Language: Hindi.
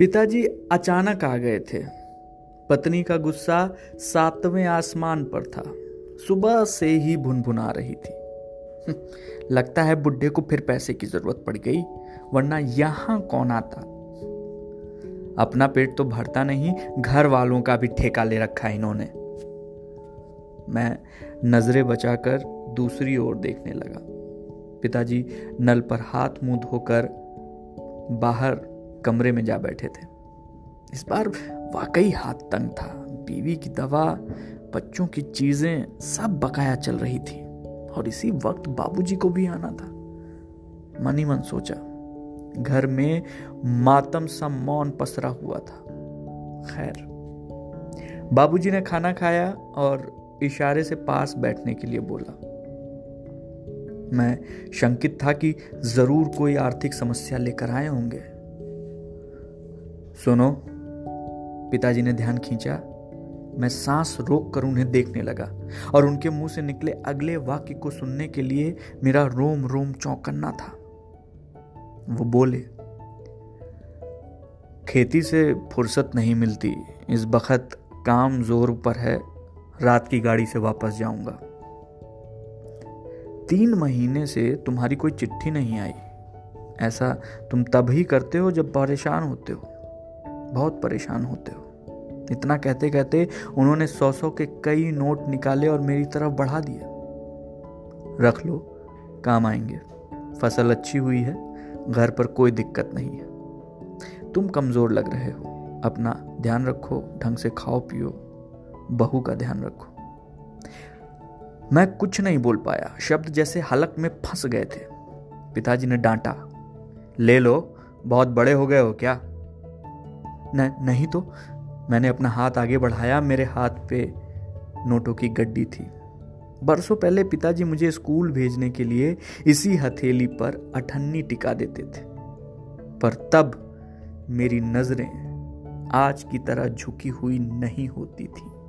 पिताजी अचानक आ गए थे। पत्नी का गुस्सा सातवें आसमान पर था। सुबह से ही भुनभुना रही थी। लगता है बुढ़े को फिर पैसे की ज़रूरत पड़ गई, वरना यहाँ कौन आता? अपना पेट तो भरता नहीं घर वालों का भी ठेका ले रखा इन्होंने। मैं नज़रें बचाकर दूसरी ओर देखने लगा। पिताजी नल पर हाथ मुँह धोकर बाहर कमरे में जा बैठे थे। इस बार वाकई हाथ तंग था। बीवी की दवा, बच्चों की चीज़ें सब बकाया चल रही थी और इसी वक्त बाबूजी को भी आना था। मन मन सोचा, घर में मातम सा मौन पसरा हुआ था। खैर, बाबूजी ने खाना खाया और इशारे से पास बैठने के लिए बोला, मैं शंकित था कि ज़रूर कोई आर्थिक समस्या लेकर आए होंगे। सुनो, पिताजी ने ध्यान खींचा। मैं सांस रोक कर उन्हें देखने लगा और उनके मुँह से निकले अगले वाक्य को सुनने के लिए मेरा रोम रोम चौंकन्ना था। वो बोले, खेती से फुर्सत नहीं मिलती। इस बखत काम ज़ोर पर है। रात की गाड़ी से वापस जाऊँगा। तीन महीने से तुम्हारी कोई चिट्ठी नहीं आई। ऐसा तुम तब ही करते हो जब परेशान होते हो। बहुत परेशान होते हो। इतना कहते कहते उन्होंने सौ सौ के कई नोट निकाले और मेरी तरफ़ बढ़ा दिए। रख लो, काम आएँगे। फ़सल अच्छी हुई है, घर पर कोई दिक्कत नहीं है। तुम कमज़ोर लग रहे हो। अपना ध्यान रखो, ढंग से खाओ, पियो। बहू का ध्यान रखो। मैं कुछ नहीं बोल पाया। शब्द जैसे हलक में फंस गए थे। पिताजी ने डांटा, ले लो, बहुत बड़े हो गए हो क्या? न, नहीं तो मैंने अपना हाथ आगे बढ़ाया मेरे हाथ पे नोटों की गड्डी थी। बरसों पहले पिताजी मुझे स्कूल भेजने के लिए इसी हथेली पर अठन्नी टिका देते थे। पर तब मेरी नज़रें आज की तरह झुकी हुई नहीं होती थी।